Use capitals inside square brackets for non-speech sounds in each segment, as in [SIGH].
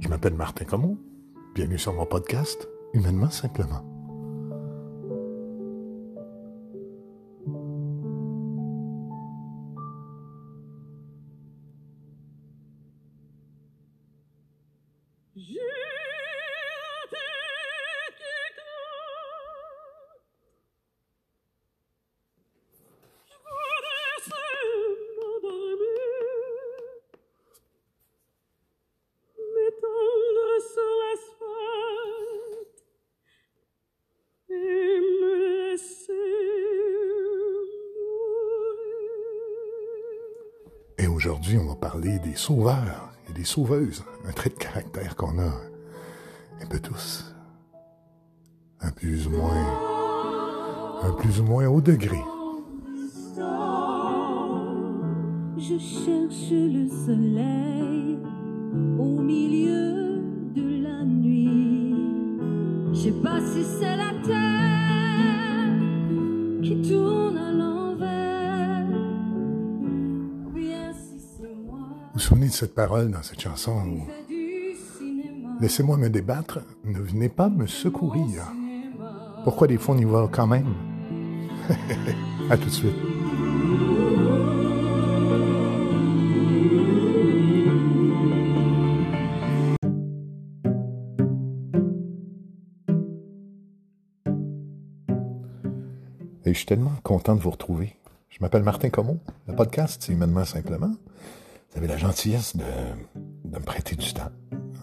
Je m'appelle Martin Comon. Bienvenue sur mon podcast, Humainement Simplement. Et aujourd'hui, on va parler des sauveurs et des sauveuses, un trait de caractère qu'on a un peu tous, un plus ou moins, un plus ou moins haut degré. Je cherche le soleil au milieu de la nuit. Je sais pas si c'est la terre Vous souvenez de cette parole dans cette chanson? Laissez-moi me débattre, ne venez pas me secourir. Pourquoi des fois on y va quand même? [LAUGHS] à tout de suite. Et je suis tellement content de vous retrouver. Je m'appelle Martin Comon. Le podcast, c'est Humainement Simplement. Avez la gentillesse de, me prêter du temps.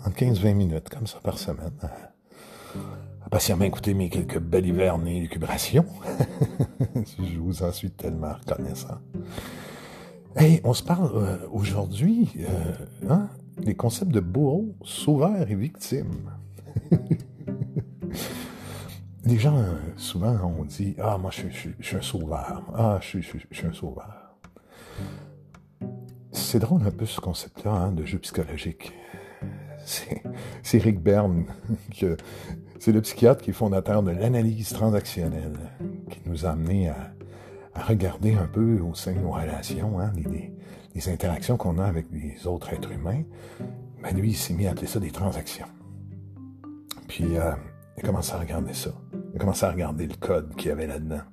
En 15-20 minutes, comme ça, par semaine. À patiemment écouter mes quelques balivernes et lucubrations. [LAUGHS] je vous en suis tellement reconnaissant. Hey, on se parle euh, aujourd'hui, euh, hein, des concepts de bourreau, sauveur et victime. [LAUGHS] Les gens, euh, souvent, on dit Ah, moi, je, suis un sauveur. Ah, je suis un sauveur. C'est drôle un peu ce concept-là hein, de jeu psychologique. C'est Rick Berne, [LAUGHS] c'est le psychiatre qui est fondateur de l'analyse transactionnelle, qui nous a amené à, regarder un peu au sein de nos relations, hein, les, interactions qu'on a avec les autres êtres humains. Ben lui, il s'est mis à appeler ça des transactions. Puis, euh, il a commencé à regarder ça. Il a commencé à regarder le code qu'il y avait là-dedans.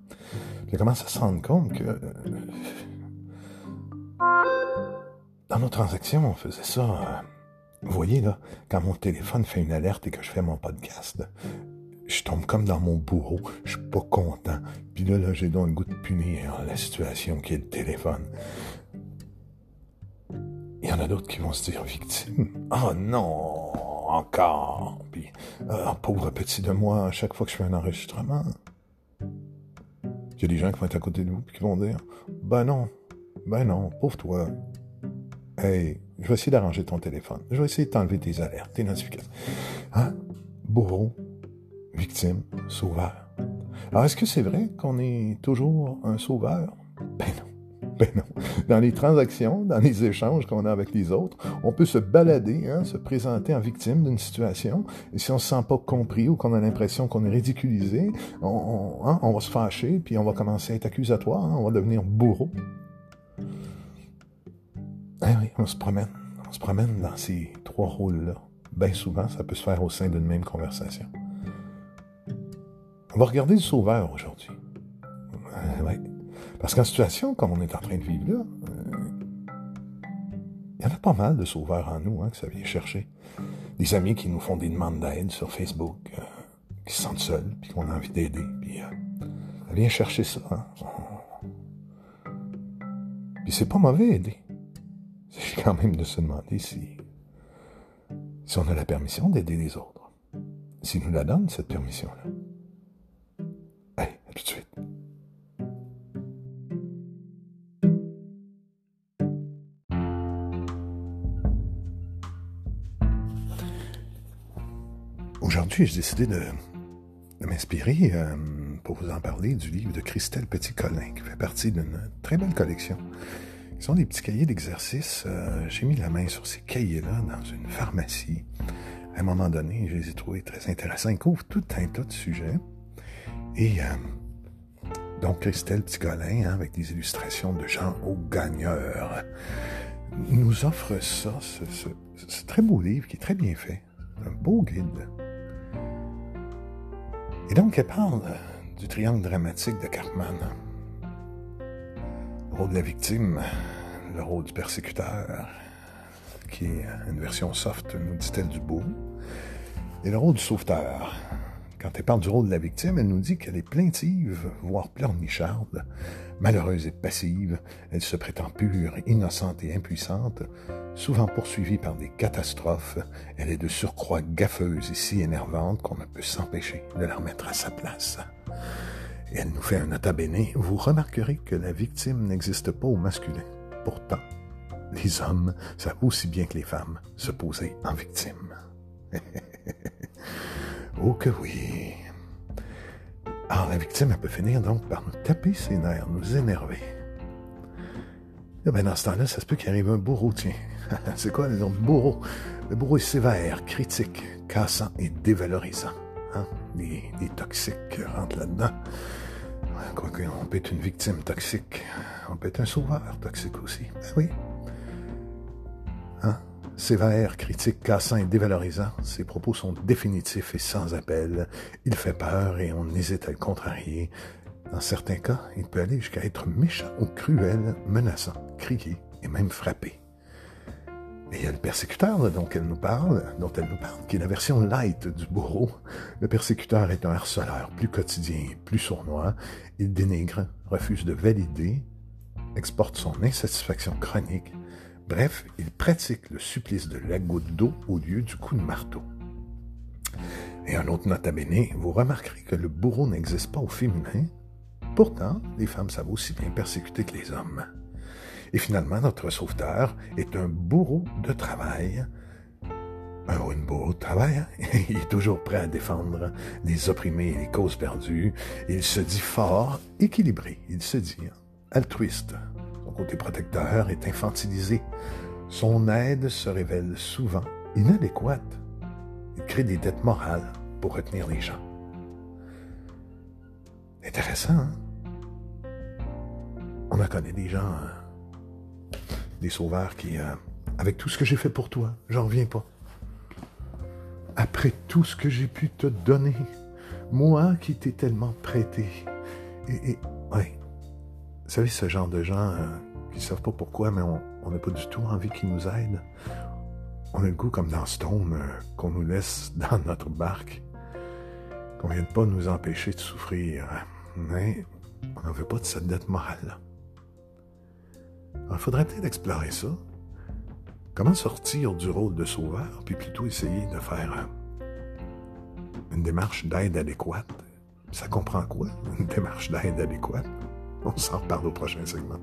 Il a commencé à se rendre compte que euh, dans nos transactions, on faisait ça. euh, vous voyez, là, quand mon téléphone fait une alerte et que je fais mon podcast, je tombe comme dans mon bourreau. Je suis pas content. Puis là, là j'ai donc le goût de punir la situation qui est le téléphone. Il y en a d'autres qui vont se dire victime. Oh non, encore. Puis, ah, pauvre petit de moi, à chaque fois que je fais un enregistrement. Il y a des gens qui vont être à côté de vous et qui vont dire Ben non, ben non, pauvre toi. Hey, je vais essayer d'arranger ton téléphone. Je vais essayer de t'enlever tes alertes, tes notifications. Hein? Bourreau, victime, sauveur. Alors, est-ce que c'est vrai qu'on est toujours un sauveur? Ben non. Ben non. Dans les transactions, dans les échanges qu'on a avec les autres, on peut se balader, hein, se présenter en victime d'une situation. Et si on se sent pas compris ou qu'on a l'impression qu'on est ridiculisé, on, hein, va se fâcher, puis on va commencer à être accusatoire, on va devenir bourreau. On se promène. On se promène dans ces trois rôles-là. Bien souvent, ça peut se faire au sein d'une même conversation. On va regarder le sauveur aujourd'hui. Euh. Parce qu'en situation comme on est en train de vivre là, euh, il y en a pas mal de sauveurs en nous hein, que ça vient chercher. Des amis qui nous font des demandes d'aide sur Facebook, euh, qui se sentent seuls, puis qu'on a envie d'aider. Puis ça vient chercher ça. Hein. Puis c'est pas mauvais aider. Quand même de se demander si, si on a la permission d'aider les autres. S'ils nous la donnent, cette permission-là. Allez, à tout de suite. Aujourd'hui, j'ai décidé de, de m'inspirer euh, pour vous en parler du livre de Christelle Petit-Colin, qui fait partie d'une très belle collection. Ce sont des petits cahiers d'exercice. Euh, j'ai mis la main sur ces cahiers-là dans une pharmacie. À un moment donné, je les ai trouvés très intéressants. Ils couvrent tout un tas de sujets. Et euh, donc, Christelle Petit-Colin, hein, avec des illustrations de Jean Augagneur, nous offre ça, ce très beau livre qui est très bien fait. Un beau guide. Et donc, elle parle euh, du triangle dramatique de Cartman. Le rôle de la victime, le rôle du persécuteur, qui est une version soft, nous dit-elle, du beau, et le rôle du sauveteur. Quand elle parle du rôle de la victime, elle nous dit qu'elle est plaintive, voire pleurnicharde, malheureuse et passive. Elle se prétend pure, innocente et impuissante, souvent poursuivie par des catastrophes. Elle est de surcroît gaffeuse et si énervante qu'on ne peut s'empêcher de la remettre à sa place. Et elle nous fait un nota bene. Vous remarquerez que la victime n'existe pas au masculin. Pourtant, les hommes savent aussi bien que les femmes se poser en victime. [LAUGHS] oh que oui. Alors la victime, elle peut finir donc par nous taper ses nerfs, nous énerver. Eh ben, dans ce temps-là, ça se peut qu'il arrive un bourreau, tiens. [LAUGHS] C'est quoi le nom? Bourreau? Le bourreau est sévère, critique, cassant et dévalorisant. Hein? Les, les toxiques rentrent là-dedans. Quoique, on peut être une victime toxique. On peut être un sauveur toxique aussi. Ben oui. Hein? Sévère, critique, cassant et dévalorisant, ses propos sont définitifs et sans appel. Il fait peur et on hésite à le contrarier. Dans certains cas, il peut aller jusqu'à être méchant ou cruel, menaçant, crier et même frapper. Et il y a le persécuteur dont elle nous parle, dont elle nous parle, qui est la version light du bourreau. Le persécuteur est un harceleur plus quotidien, plus sournois. Il dénigre, refuse de valider, exporte son insatisfaction chronique. Bref, il pratique le supplice de la goutte d'eau au lieu du coup de marteau. Et un autre nota bene, vous remarquerez que le bourreau n'existe pas au féminin. Pourtant, les femmes savent aussi bien persécuter que les hommes. Et finalement, notre sauveteur est un bourreau de travail. Un bourreau de travail, hein? [LAUGHS] Il est toujours prêt à défendre les opprimés et les causes perdues. Il se dit fort, équilibré. Il se dit altruiste. Son côté protecteur est infantilisé. Son aide se révèle souvent inadéquate. Il crée des dettes morales pour retenir les gens. Intéressant, hein? On en connaît des gens, euh, des sauveurs qui, euh, avec tout ce que j'ai fait pour toi, j'en reviens pas. Après tout ce que j'ai pu te donner, moi qui t'ai tellement prêté. Et, et ouais, vous savez, ce genre de gens euh, qui savent pas pourquoi, mais on n'a pas du tout envie qu'ils nous aident. On a le goût, comme dans Stone, euh, qu'on nous laisse [LAUGHS] dans notre barque, qu'on ne vienne pas nous empêcher de souffrir. Mais on n'en veut pas de cette dette morale. Il faudrait peut-être explorer ça. Comment sortir du rôle de sauveur, puis plutôt essayer de faire euh, une démarche d'aide adéquate? Ça comprend quoi, une démarche d'aide adéquate? On s'en reparle au prochain segment.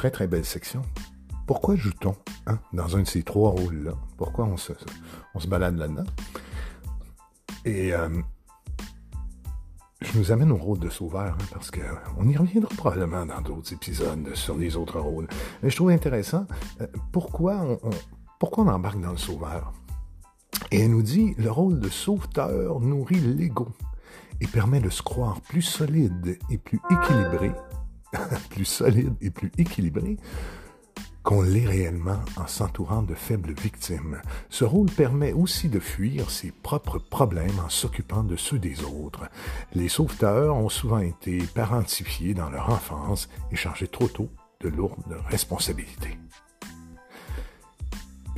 Très très belle section. Pourquoi joue-t-on hein, dans un de ces trois rôles-là? Pourquoi on se, on se balade là-dedans? Et euh, je nous amène au rôle de sauveur, hein, parce qu'on y reviendra probablement dans d'autres épisodes sur les autres rôles. Mais je trouve intéressant euh, pourquoi on, on- pourquoi on embarque dans le sauveur? Et elle nous dit, le rôle de sauveteur nourrit l'ego et permet de se croire plus solide et plus équilibré, [LAUGHS] plus solide et plus équilibré qu'on l'est réellement en s'entourant de faibles victimes. Ce rôle permet aussi de fuir ses propres problèmes en s'occupant de ceux des autres. Les sauveteurs ont souvent été parentifiés dans leur enfance et chargés trop tôt de lourdes responsabilités.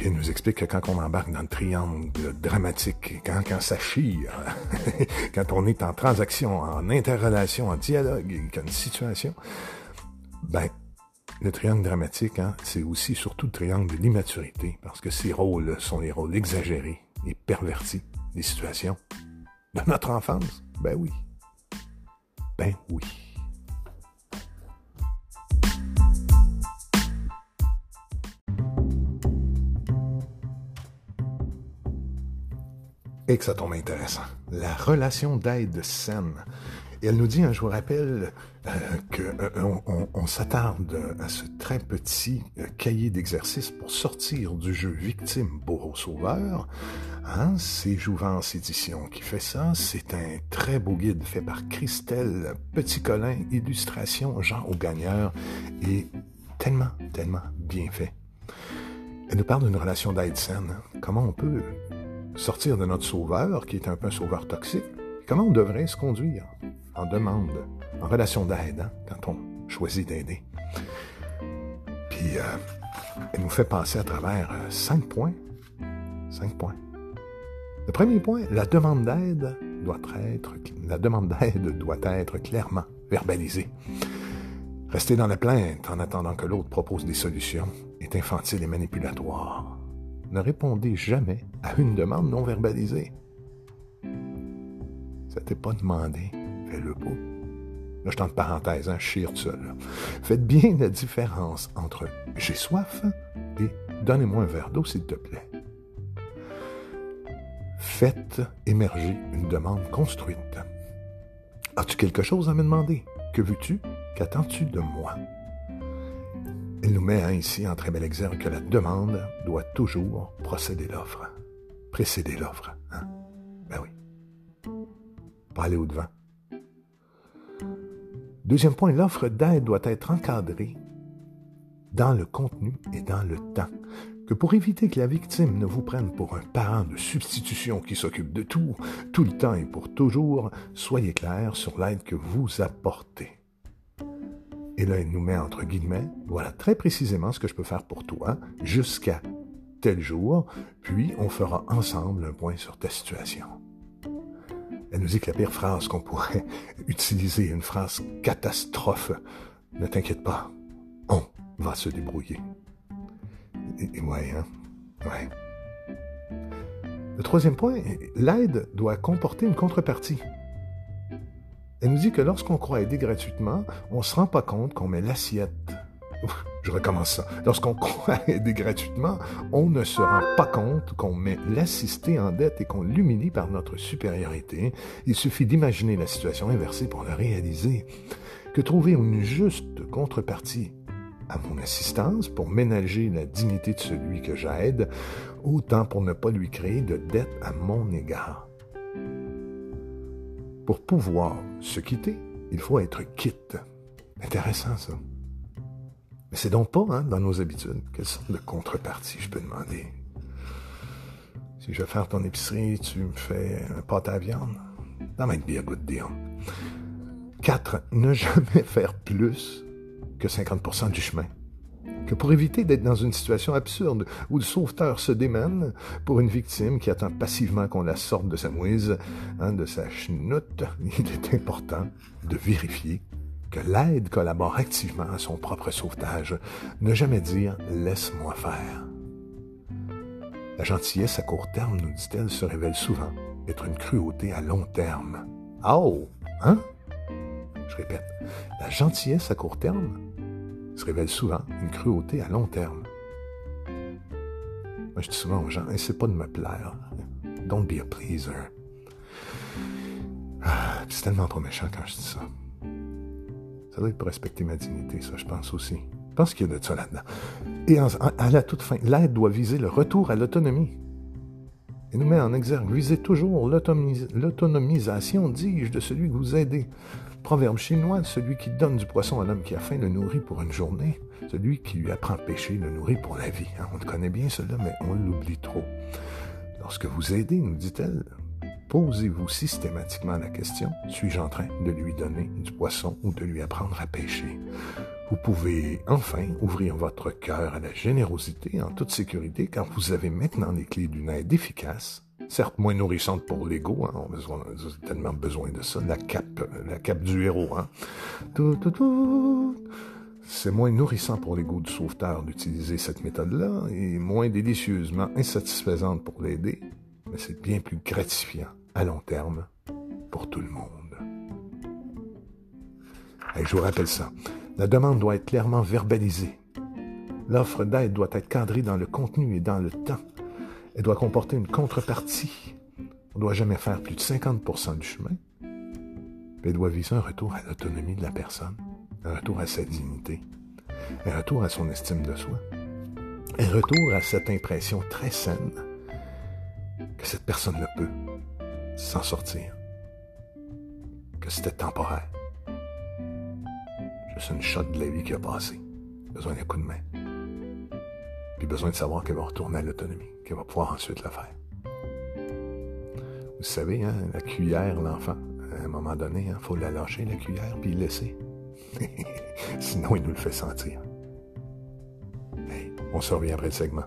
Elle nous explique que quand on embarque dans le triangle dramatique, quand, ça chire, [LAUGHS] quand on est en transaction, en interrelation, en dialogue, une situation, ben, le triangle dramatique, hein, c'est aussi surtout le triangle de l'immaturité, parce que ces rôles sont les rôles exagérés et pervertis des situations de notre enfance. Ben oui. Ben oui. Et que ça tombe intéressant. La relation d'aide saine. Et elle nous dit, hein, je vous rappelle, euh, qu'on on, on s'attarde à ce très petit euh, cahier d'exercice pour sortir du jeu victime bourreau sauveur. Hein, c'est Jouvence Édition qui fait ça. C'est un très beau guide fait par Christelle Petit-Colin, illustration Jean Augagneur, et tellement, tellement bien fait. Elle nous parle d'une relation d'aide saine. Comment on peut sortir de notre sauveur, qui est un peu un sauveur toxique, comment on devrait se conduire en demande, en relation d'aide, hein, quand on choisit d'aider? Puis, euh, elle nous fait passer à travers euh, cinq points. Cinq points. Le premier point, la demande d'aide doit être, la demande d'aide doit être clairement verbalisée. Rester dans la plainte en attendant que l'autre propose des solutions est infantile et manipulatoire. Ne répondez jamais à une demande non verbalisée. Ça t'est pas demandé, fais-le pas. Là, je tente parenthèse, hein, chire tout seul. Faites bien la différence entre j'ai soif et donnez-moi un verre d'eau, s'il te plaît. Faites émerger une demande construite. As-tu quelque chose à me demander? Que veux-tu? Qu'attends-tu de moi? Elle nous met ici en très bel exergue que la demande doit toujours procéder l'offre. Précéder l'offre. Hein? Ben oui. Pas aller au-devant. Deuxième point, l'offre d'aide doit être encadrée dans le contenu et dans le temps. Que pour éviter que la victime ne vous prenne pour un parent de substitution qui s'occupe de tout, tout le temps et pour toujours, soyez clair sur l'aide que vous apportez. Et là, il nous met entre guillemets, voilà très précisément ce que je peux faire pour toi jusqu'à tel jour, puis on fera ensemble un point sur ta situation. Elle nous dit que la pire phrase qu'on pourrait [LAUGHS] utiliser, une phrase catastrophe, ne t'inquiète pas, on va se débrouiller. Et, ouais, hein? Ouais. Le troisième point, l'aide doit comporter une contrepartie. Elle nous dit que lorsqu'on croit aider gratuitement, on ne se rend pas compte qu'on met l'assiette. [LAUGHS] Je recommence ça. Lorsqu'on [LAUGHS] croit aider gratuitement, on ne se rend pas compte qu'on met l'assisté en dette et qu'on l'humilie par notre supériorité. Il suffit d'imaginer la situation inversée pour le réaliser. Que trouver une juste contrepartie à mon assistance pour ménager la dignité de celui que j'aide, autant pour ne pas lui créer de dette à mon égard? Pour pouvoir se quitter, il faut être quitte. Intéressant ça. Mais c'est donc pas hein, dans nos habitudes. Quelle sorte de contrepartie je peux demander? Si je vais faire ton épicerie, tu me fais un pâte à viande? That might be a good deal. 4. Ne jamais [LAUGHS] faire plus que 50% du chemin pour éviter d'être dans une situation absurde où le sauveteur se démène pour une victime qui attend passivement qu'on la sorte de sa mouise, hein, de sa chenoute, [LAUGHS] il est important de vérifier que l'aide collabore activement à son propre sauvetage. Ne jamais dire laisse-moi faire. La gentillesse à court terme, nous dit-elle, se révèle souvent être une cruauté à long terme. Oh, hein? Je répète, la gentillesse à court terme se révèle souvent une cruauté à long terme. Moi, je dis souvent aux gens, essaie pas de me plaire. Don't be a pleaser. Ah, c'est tellement trop méchant quand je dis ça. Ça doit être pour respecter ma dignité, ça, je pense aussi. Je pense qu'il y a de ça là-dedans. Et à la toute fin, l'aide doit viser le retour à l'autonomie. Il nous met en exergue, visez toujours l'autonomisation, dis-je, de celui que vous aidez. Proverbe chinois, celui qui donne du poisson à l'homme qui a faim le nourrit pour une journée. Celui qui lui apprend à pêcher le nourrit pour la vie. Hein. On le connaît bien cela, mais on l'oublie trop. Lorsque vous aidez, nous dit-elle, posez-vous systématiquement la question, suis-je en train de lui donner du poisson ou de lui apprendre à pêcher? Vous pouvez enfin ouvrir votre cœur à la générosité en toute sécurité quand vous avez maintenant les clés d'une aide efficace certes moins nourrissante pour l'ego, hein, on a tellement besoin de ça, la cape, la cape du héros. Hein. C'est moins nourrissant pour l'ego du sauveteur d'utiliser cette méthode-là et moins délicieusement insatisfaisante pour l'aider, mais c'est bien plus gratifiant à long terme pour tout le monde. Et je vous rappelle ça. La demande doit être clairement verbalisée. L'offre d'aide doit être cadrée dans le contenu et dans le temps. Elle doit comporter une contrepartie. On ne doit jamais faire plus de 50% du chemin. Elle doit viser un retour à l'autonomie de la personne, un retour à sa dignité, un retour à son estime de soi, un retour à cette impression très saine que cette personne ne peut s'en sortir, que c'était temporaire. Juste une shot de la vie qui a passé, besoin d'un coup de main, puis besoin de savoir qu'elle va retourner à l'autonomie, qu'elle va pouvoir ensuite le faire. Vous savez, hein, la cuillère, l'enfant, à un moment donné, il hein, faut la lâcher, la cuillère, puis laisser. [LAUGHS] Sinon, il nous le fait sentir. on se revient après le segment.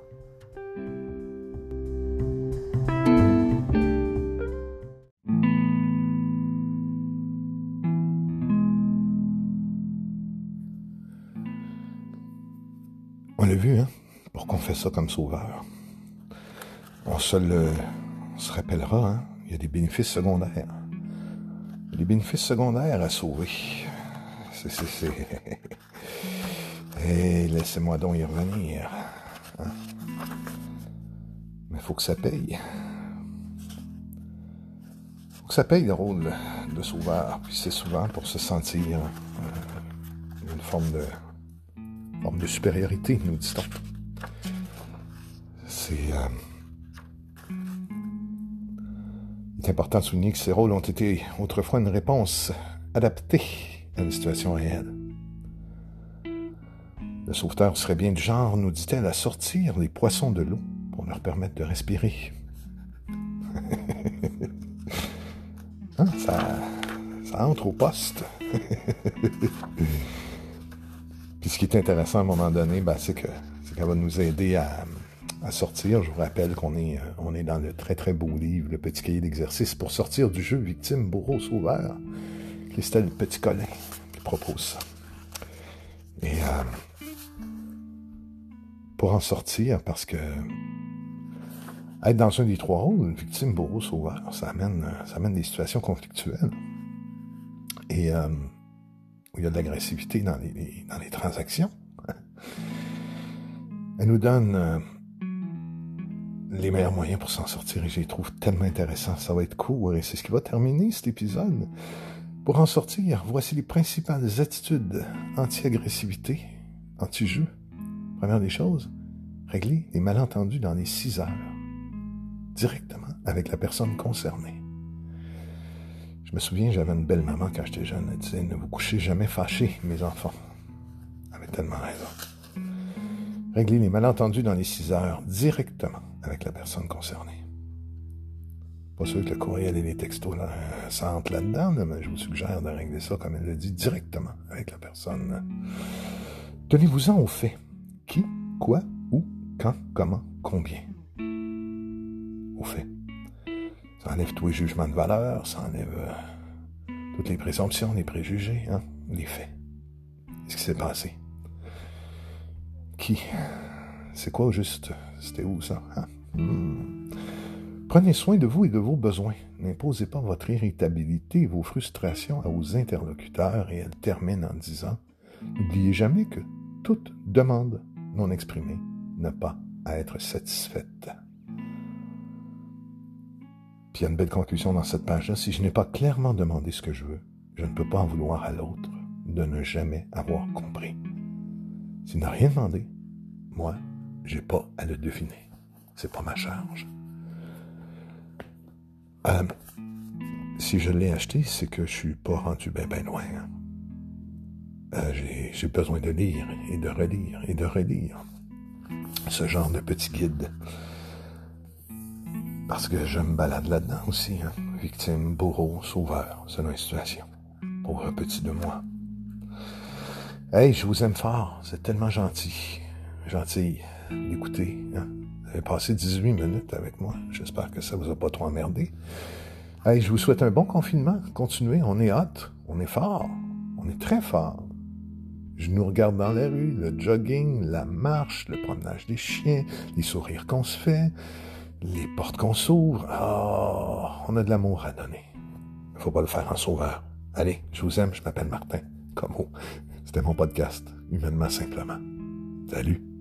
Comme sauveur? On se le rappellera, hein? Il y a des bénéfices secondaires. Les bénéfices secondaires à sauver. C'est, c'est, c'est. [LAUGHS] Et laissez-moi donc y revenir. Hein? Mais il faut que ça paye. faut que ça paye le rôle de sauveur. Puis c'est souvent pour se sentir euh, une forme de, forme de supériorité, nous dit-on. C'est. Euh, C'est important de souligner que ces rôles ont été autrefois une réponse adaptée à une situation réelle. Le sauveteur serait bien du genre, nous dit-elle, à sortir les poissons de l'eau pour leur permettre de respirer. [LAUGHS] Hein, ça, entre au poste. [LAUGHS] Puis ce qui est intéressant à un moment donné, ben, c'est qu'elle va nous aider à, à sortir. Je vous rappelle qu'on est, euh, on est dans le très très beau livre, le petit cahier d'exercice pour sortir du jeu victime, bourreau, sauveur. Christelle Petit-Colin qui propose ça. Et euh, pour en sortir, parce que être dans un des trois rôles, victime, bourreau, sauveur, ça amène, ça amène des situations conflictuelles. Et euh, où il y a de l'agressivité dans les, dans les transactions. Elle nous donne les meilleurs moyens pour s'en sortir et je les trouve tellement intéressants. Ça va être court et c'est ce qui va terminer cet épisode. Pour en sortir, voici les principales attitudes anti-agressivité, anti-jeu. Première des choses, régler les malentendus dans les six heures, directement avec la personne concernée. Je me souviens, j'avais une belle maman quand j'étais jeune. Elle disait Ne vous couchez jamais fâchés, mes enfants. Elle avait tellement raison. Régler les malentendus dans les six heures directement avec la personne concernée. Pas sûr que le courriel et les textos là, ça entre là-dedans, mais je vous suggère de régler ça, comme elle le dit, directement avec la personne. Tenez-vous-en au fait. Qui, quoi, où, quand, comment, combien? Au fait. Ça enlève tous les jugements de valeur, ça enlève euh, toutes les présomptions, les préjugés, hein, les faits. Ce qui s'est passé? Qui? C'est quoi juste? C'était où ça hein? Hmm. Prenez soin de vous et de vos besoins. N'imposez pas votre irritabilité et vos frustrations à vos interlocuteurs et elle termine en disant N'oubliez jamais que toute demande non exprimée n'a pas à être satisfaite. Puis il y a une belle conclusion dans cette page-là. Si je n'ai pas clairement demandé ce que je veux, je ne peux pas en vouloir à l'autre de ne jamais avoir compris. S'il n'a rien demandé, moi, j'ai pas à le deviner. C'est pas ma charge. Euh, si je l'ai acheté, c'est que je suis pas rendu bien ben loin. Hein. Euh, j'ai besoin de lire et de relire et de relire ce genre de petit guide. Parce que je me balade là-dedans aussi. Hein. Victime, bourreau, sauveur, selon la situation. Pauvre petit de moi. Hey, je vous aime fort. C'est tellement gentil. Gentil d'écouter. Hein? Vous avez passé 18 minutes avec moi. J'espère que ça vous a pas trop emmerdé. Hey, je vous souhaite un bon confinement. Continuez. On est hot. On est fort. On est très fort. Je nous regarde dans la rue, le jogging, la marche, le promenage des chiens, les sourires qu'on se fait, les portes qu'on s'ouvre. Oh, on a de l'amour à donner. Il faut pas le faire en sauveur. Allez, je vous aime, je m'appelle Martin. Comme C'était mon podcast, humainement simplement. Salut.